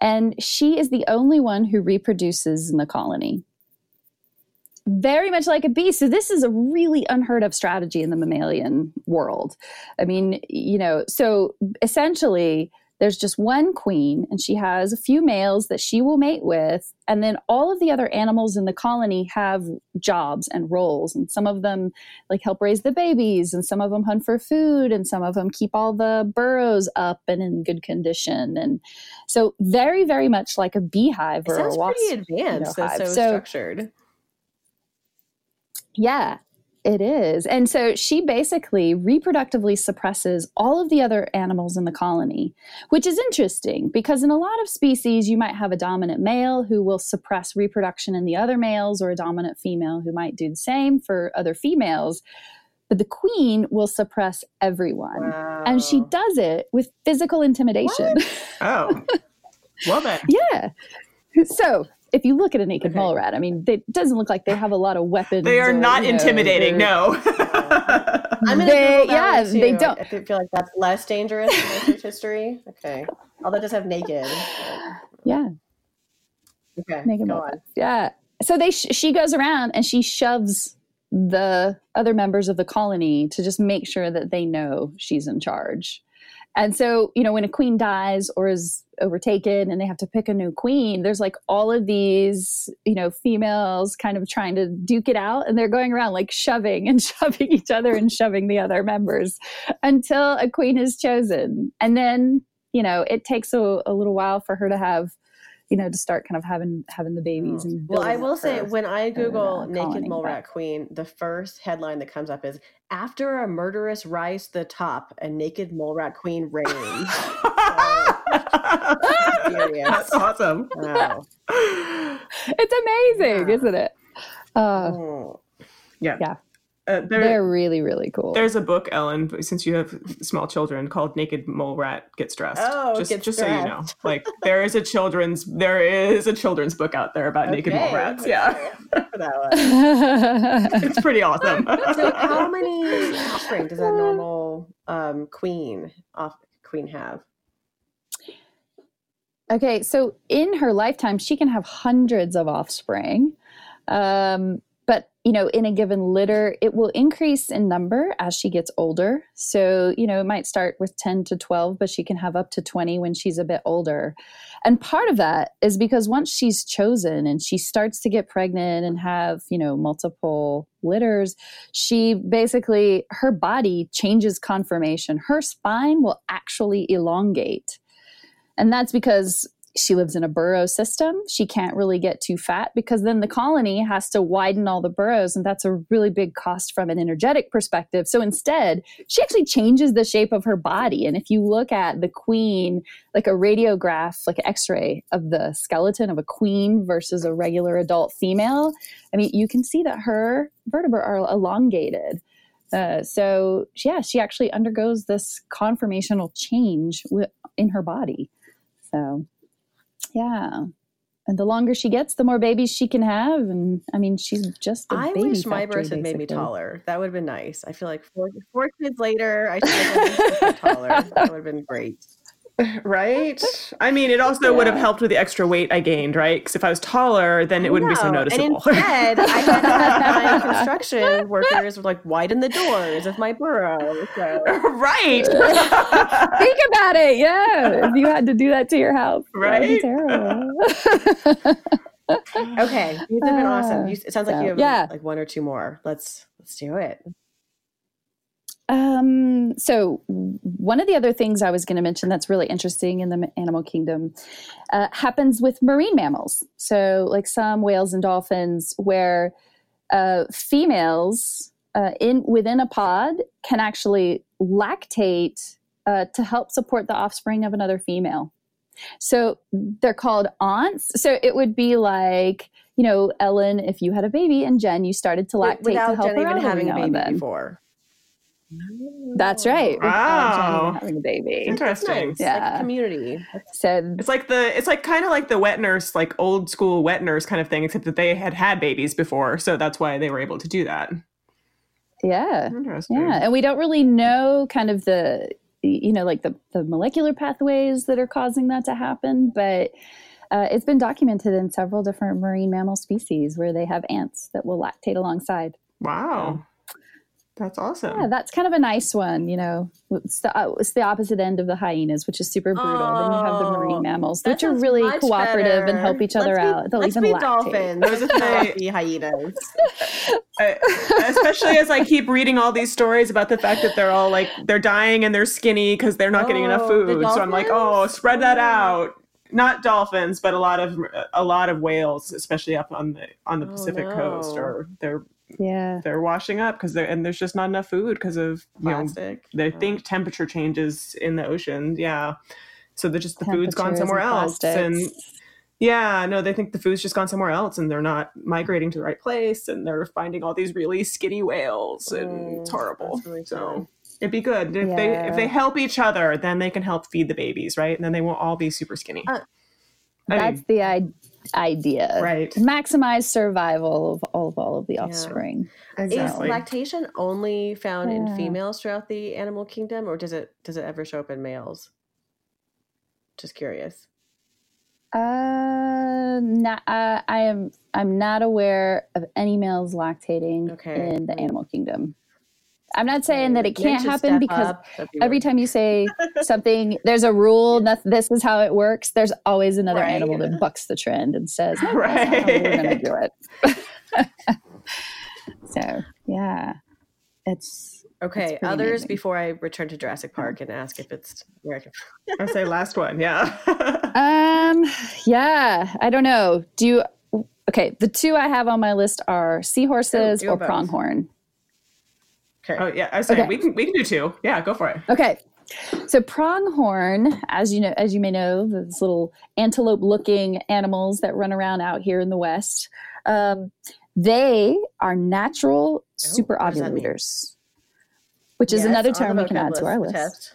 and she is the only one who reproduces in the colony. Very much like a bee. So, this is a really unheard of strategy in the mammalian world. I mean, you know, so essentially, there's just one queen, and she has a few males that she will mate with. And then all of the other animals in the colony have jobs and roles. And some of them like help raise the babies and some of them hunt for food and some of them keep all the burrows up and in good condition and so very very much like a beehive It or sounds a wasp pretty advanced. know, That's so. So- structured. Yeah it is. And so she basically reproductively suppresses all of the other animals in the colony which is interesting because in a lot of species you might have a dominant male who will suppress reproduction in the other males or a dominant female who might do the same for other females. But the queen will suppress everyone. And she does it with physical intimidation. Oh, love it. yeah. So if you look at a naked Okay. mole rat i mean it doesn't look like they have a lot of weapons They are or, not you know, intimidating. No. I'm gonna They- yeah, too. they don't- I feel like that's less dangerous than research history. Okay. Although it does have naked. yeah Okay. naked go mole on. yeah so they sh- she goes around and she shoves the other members of the colony to just make sure that they know she's in charge and so you know when a queen dies or is overtaken and they have to pick a new queen there's like all of these you know females kind of trying to duke it out and they're going around like shoving and shoving each other and shoving the other members until a queen is chosen and then you know it takes a, a little while for her to have you know to start kind of having having the babies and Well, I will say her- when I Google uh, naked mole rat queen, the first headline that comes up is after a murderous rise to the top, a naked mole rat queen reigns. Serious. That's awesome. Wow. it's amazing Yeah. isn't it uh, Oh. Yeah. Yeah. Uh, there, they're really really cool there's a book, Ellen, since you have small children, called "Naked Mole Rat Gets Dressed." Oh, just, Gets just so you know, like there is a children's there is a children's book out there about naked mole rats. Yeah, that it's pretty awesome. So how many offspring does a normal um, queen off queen have? Okay, so in her lifetime, she can have hundreds of offspring. Um, but you know, in a given litter, it will increase in number as she gets older. So, you know, it might start with 10 to 12, but she can have up to 20 when she's a bit older. And part of that is because once she's chosen and she starts to get pregnant and have, you know, multiple litters, she basically, her body changes conformation. Her spine will actually elongate. And that's because she lives in a burrow system. She can't really get too fat because then the colony has to widen all the burrows, and that's a really big cost from an energetic perspective. So instead, she actually changes the shape of her body. And if you look at the queen, like a radiograph, like an x ray of the skeleton of a queen versus a regular adult female, I mean, you can see that her vertebrae are elongated. Uh, so, yeah, she actually undergoes this conformational change w- in her body. So, yeah. And the longer she gets, the more babies she can have. And I mean, she's just. I wish my birth had made me taller. That would have been nice. I feel like four, four kids later, I should have been taller. That would have been great. Right? I mean, it also yeah. would have helped with the extra weight I gained, right? Because if I was taller, then it wouldn't no. be so noticeable. And instead, I had my construction workers would like widen the doors of my burrow. So. Right. Think about it. Yeah. If you had to do that to your house, right? terrible. okay, these have been awesome. You, it sounds like you have yeah. like one or two more. Let's let's do it. Um, so one of the other things I was going to mention that's really interesting in the animal kingdom uh, happens with marine mammals. So, like some whales and dolphins, where uh, females uh, in within a pod can actually lactate uh, to help support the offspring of another female. So they're called aunts. So it would be like you know, Ellen, if you had a baby and Jen, you started to lactate Without to help Jen her even out having a baby before. That's right. Wow, having a baby. Interesting. Nice. Yeah, like community. So it's like the it's like kind of like the wet nurse, like old school wet nurse kind of thing, except that they had had babies before, so that's why they were able to do that. Yeah. Interesting. Yeah, and we don't really know kind of the you know like the the molecular pathways that are causing that to happen, but. Uh, it's been documented in several different marine mammal species where they have aunts that will lactate alongside. Wow. That's awesome. Yeah, that's kind of a nice one. You know, it's the, uh, it's the opposite end of the hyenas, which is super brutal. Oh, then you have the marine oh, mammals, which are really cooperative better. and help each other let's out. They'll let's even be dolphins. Those are the hyenas. I, especially as I keep reading all these stories about the fact that they're all like they're dying and they're skinny because they're not oh, getting enough oh, food. So I'm like, oh, spread that out not dolphins, but a lot of a lot of whales, especially up on the on the oh, Pacific no. coast, or they're yeah. they're washing up because they're and there's just not enough food because of you Plastic. know they oh. think temperature changes in the ocean. Yeah. So they're just the food's gone somewhere and else and yeah no they think the food's just gone somewhere else and they're not migrating to the right place and they're finding all these really skinny whales and mm, it's horrible really so it'd be good. If yeah. they if they help each other then they can help feed the babies right? And then they won't all be super skinny. Uh, that's mean, the idea. Right. Maximize survival of all of all of the offspring. Yeah. Exactly. Is lactation only found yeah. in females throughout the animal kingdom or does it does it ever show up in males? Just curious. Uh, not, uh, I am I'm not aware of any males lactating okay. in the animal kingdom. I'm not saying that it can't happen because every time you say something, there's a rule. this is how it works. There's always another right. animal that bucks the trend and says, no, right. we're going to do it." so yeah, it's okay. It's Others amazing. before I return to Jurassic Park and ask if it's where I can. I say last one. Yeah. um. Yeah. I don't know. Do you? Okay, the two I have on my list are seahorses oh, or pronghorn. Okay. Oh yeah, I was saying okay. we can we can do two. Yeah, go for it. Okay. So pronghorn, as you know, as you may know, those little antelope-looking animals that run around out here in the West, um, they are natural oh, super ovulators, which is yes, another term we can add to our list. Test.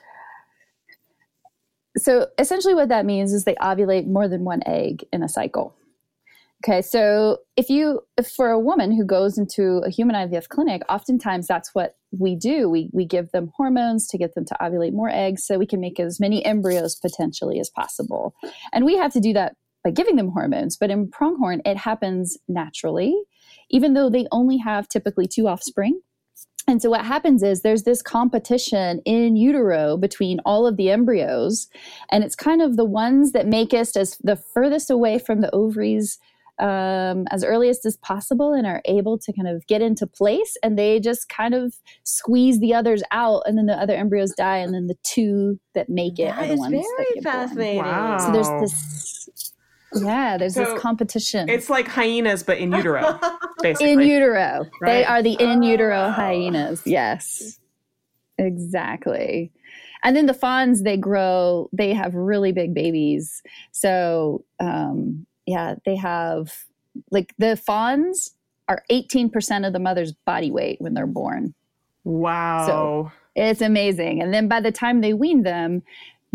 So essentially, what that means is they ovulate more than one egg in a cycle. Okay, so if you, if for a woman who goes into a human IVF clinic, oftentimes that's what we do. We we give them hormones to get them to ovulate more eggs, so we can make as many embryos potentially as possible. And we have to do that by giving them hormones. But in pronghorn, it happens naturally. even though they only have typically two offspring. And so what happens is there's this competition in utero between all of the embryos, and it's kind of the ones that make us as the furthest away from the ovaries um, as earliest as possible and are able to kind of get into place. And they just kind of squeeze the others out and then the other embryos die and then the two that make it That are the is ones very that fascinating. Wow. so there's this yeah there's So this competition. It's like hyenas, but in utero, basically. in utero. They are the in utero Oh. hyenas. Yes. Exactly. And then the fawns they grow they have really big babies. So um yeah they have like the fawns are 18% of the mother's body weight when they're born. Wow. So it's amazing. And then by the time they wean them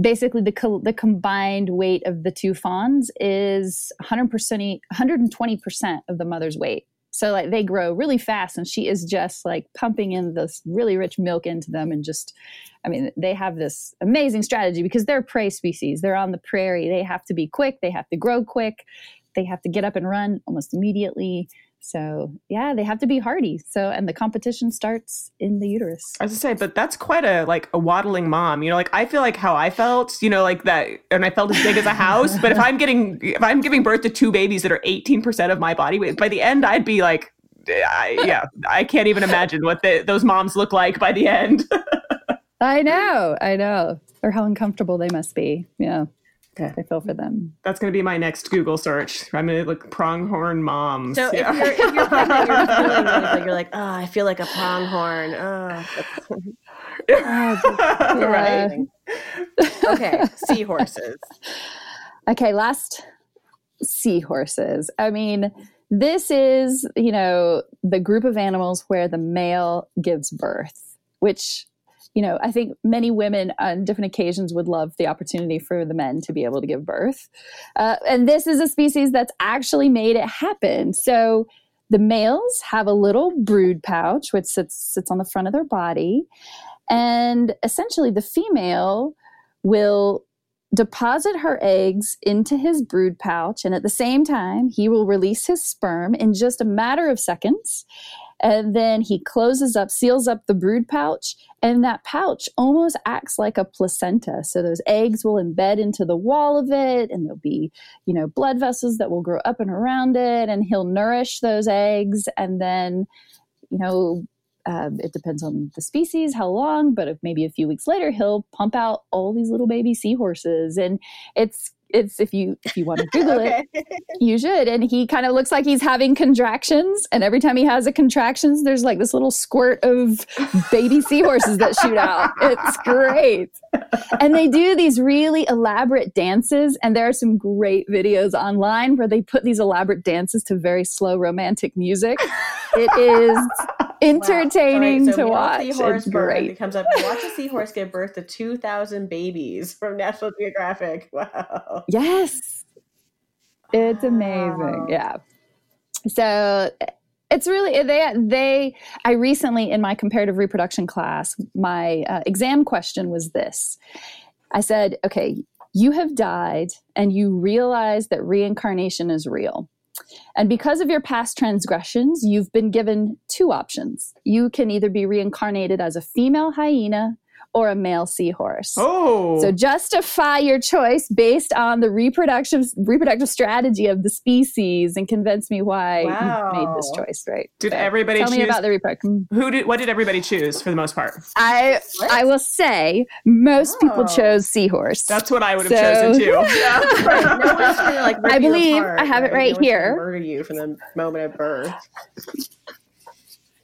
basically the co- the combined weight of the two fawns is 100% 120% of the mother's weight so like they grow really fast and she is just like pumping in this really rich milk into them and just i mean they have this amazing strategy because they're prey species. They're on the prairie. They have to be quick. They have to grow quick. They have to get up and run almost immediately so yeah they have to be hardy so and the competition starts in the uterus I was to say, but that's quite a like a waddling mom. You know, like I feel like how I felt. You know, like that, and I felt as big as a house. But if I'm getting, if I'm giving birth to two babies that are 18 percent of my body weight, by the end, I'd be like, I, yeah, I can't even imagine what the, those moms look like by the end. I know, I know. Or how uncomfortable they must be. Yeah. Okay. I feel for them. That's going to be my next Google search. I'm going to look pronghorn moms. So yeah. if you're if you're pregnant, you're like you're like, oh, I feel like a pronghorn. Oh, right. okay, seahorses. Okay, last seahorses. I mean, this is, you know, the group of animals where the male gives birth, which, you know, I think many women on different occasions would love the opportunity for the men to be able to give birth. Uh, and this is a species that's actually made it happen. So the males have a little brood pouch, which sits, sits on the front of their body. And essentially, the female will deposit her eggs into his brood pouch, and at the same time, he will release his sperm in just a matter of seconds. And then he closes up, seals up the brood pouch, and that pouch almost acts like a placenta. So those eggs will embed into the wall of it, and there'll be, you know, blood vessels that will grow up and around it, and he'll nourish those eggs, and then, you know, um, it depends on the species, how long, but maybe a few weeks later, he'll pump out all these little baby seahorses, and it's it's if you if you want to Google it, you should. And he kind of looks like he's having contractions, and every time he has a contractions, there's like this little squirt of baby seahorses that shoot out. It's great, and they do these really elaborate dances, and there are some great videos online where they put these elaborate dances to very slow romantic music. It is entertaining Wow. All right, so to we all watch. seahorse It's great. It comes up. Watch a seahorse give birth to two thousand babies from National Geographic. Wow. Yes. It's Wow. amazing. Yeah. So it's really they they I recently in my comparative reproduction class my uh, exam question was this. I said, "Okay, you have died and you realize that reincarnation is real. And because of your past transgressions, you've been given two options. You can either be reincarnated as a female hyena or a male seahorse. Oh, So justify your choice based on the reproductive reproductive strategy of the species and convince me why you made this choice, right? did So, everybody tell choose? me about the reproduction. who did? What did everybody choose for the most part? I What? I will say most people Oh. chose seahorse. That's what I would have So- chosen too. Right. Yeah. No one's gonna like. I believe- apart, I have it right one's gonna here. Murder you from the moment of birth.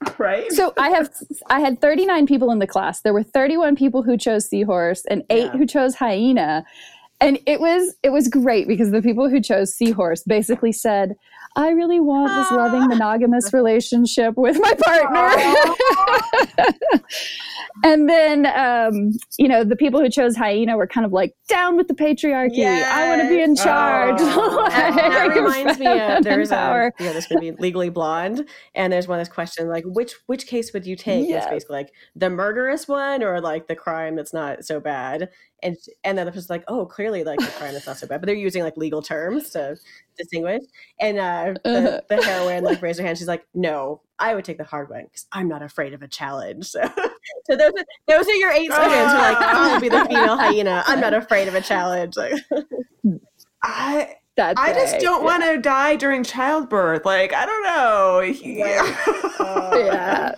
right. so I have I had 39 people in the class. There were 31 people who chose seahorse and 8 Yeah. who chose hyena. And it was it was great because the people who chose seahorse basically said, "I really want this ah. loving monogamous relationship with my partner." and then um, you know the people who chose hyena were kind of like down with the patriarchy. Yes. I want to be in charge. Oh. that, that reminds me of there's a power. you know this movie Legally Blonde, and there's one of those questions like which which case would you take? And It's basically like the murderous one or like the crime that's not so bad, and and then the person's like, oh, clearly like the crime that's not so bad, but they're using like legal terms to distinguish. And uh, the, the heroine like raised her hand. She's like, no, I would take the hard one because I'm not afraid of a challenge. So, so those are, those are your eight students who are like, ah. I'll be the female hyena. I'm not afraid of a challenge. Like, I That's I just don't want to die during childbirth. Like I don't know. yeah.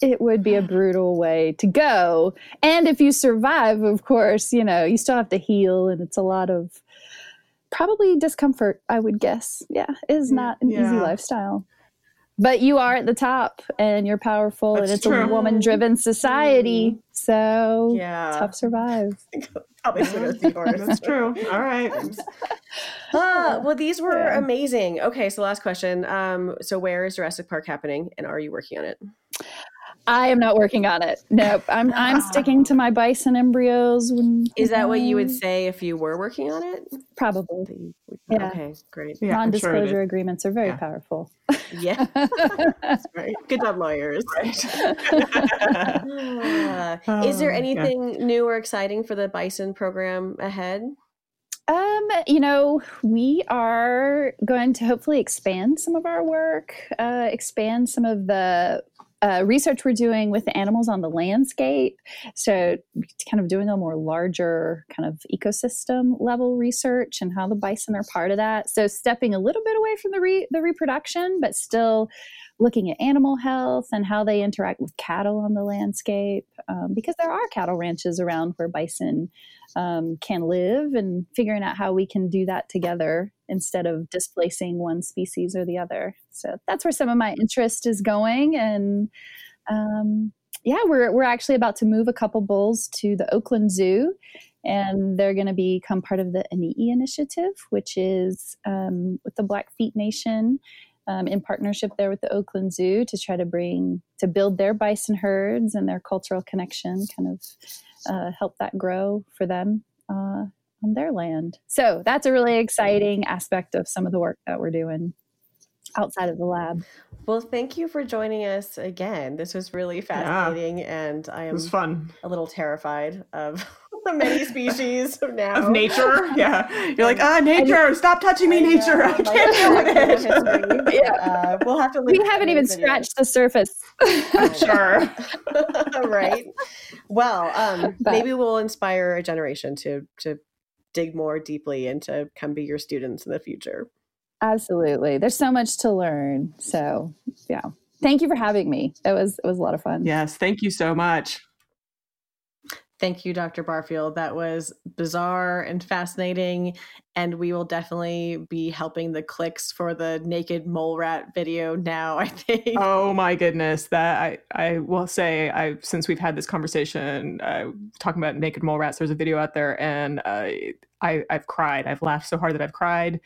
It would be a brutal way to go. And if you survive, of course, you know, you still have to heal and it's a lot of probably discomfort, I would guess. Yeah, it is mm, not an easy lifestyle. But you are at the top and you're powerful and it's true. a woman driven society. So yeah. tough survive. Probably should go seahorse. That's true. All right. Ah, well, these were Yeah. amazing. Okay, so last question. Um, so where is Jurassic Park happening, and are you working on it? I am not working on it. Nope. I'm I'm sticking to my bison embryos when Is that what you would um, say if you were working on it? probably. That you would- Yeah. Okay, great. Yeah, I'm sure it Non-disclosure is. agreements are very Yeah. powerful. Yeah, right. Good job, lawyers. Ah, is there yeah. anything new or exciting for the Bison program ahead? Um, you know, we are going to hopefully expand some of our work, uh, expand some of the uh, research we're doing with the animals on the landscape. So, kind of doing a more larger kind of ecosystem level research and how the bison are part of that. So, stepping a little bit away from the re- the reproduction, but still looking at animal health and how they interact with cattle on the landscape, um, because there are cattle ranches around where bison um, can live and figuring out how we can do that together instead of displacing one species or the other. So that's where some of my interest is going. And um, yeah, we're, we're actually about to move a couple bulls to the Oakland Zoo. And they're going to become part of the Iinnii Initiative, which is um, with the Blackfeet Nation um, in partnership there with the Oakland Zoo to try to bring to build their bison herds and their cultural connection, kind of uh, help that grow for them uh, on their land. So that's a really exciting aspect of some of the work that we're doing outside of the lab. Well, thank you for joining us again. This was really fascinating, and I It am was fun. a little terrified of the many species now Of nature. Yeah. You're like, ah, nature, stop touching me, I know, nature. I can't deal with it. history. Yeah. Uh, we'll have to. we haven't even those videos. scratched the surface. sure. right. Well, um, But- maybe we'll inspire a generation to to dig more deeply and to come be your students in the future. Absolutely. There's so much to learn. So, yeah. Thank you for having me. It was it was a lot of fun. Yes. Thank you so much. Thank you, Dr. Barfield. That was bizarre and fascinating. And we will definitely be helping the clicks for the naked mole rat video now, I think. Oh my goodness, that I I will say I since we've had this conversation uh, talking about naked mole rats. There's a video out there, and uh, I I've cried. I've laughed so hard that I've cried.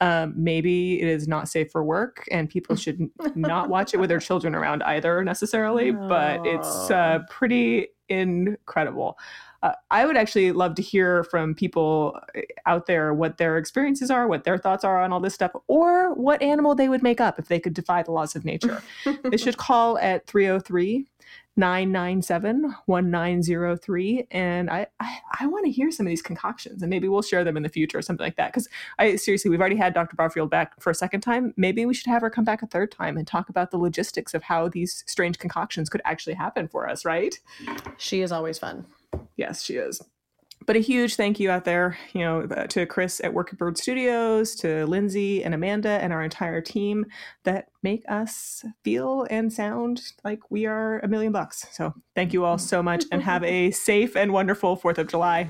Um, maybe it is not safe for work, and people should not watch it with their children around either necessarily. But it's uh, pretty incredible. Uh, I would actually love to hear from people uh, out there what their experiences are, what their thoughts are on all this stuff, or what animal they would make up if they could defy the laws of nature. they should call at 303 997 1903. And I, I, I want to hear some of these concoctions and maybe we'll share them in the future or something like that. Because I seriously, we've already had Dr. Barfield back for a second time. Maybe we should have her come back a third time and talk about the logistics of how these strange concoctions could actually happen for us, right? She is always fun. Yes, she is. But a huge thank you out there, you know, uh, to Chris at Working Bird Studios, to Lindsay and Amanda and our entire team that make us feel and sound like we are a million bucks. So thank you all so much and have a safe and wonderful 4th of July.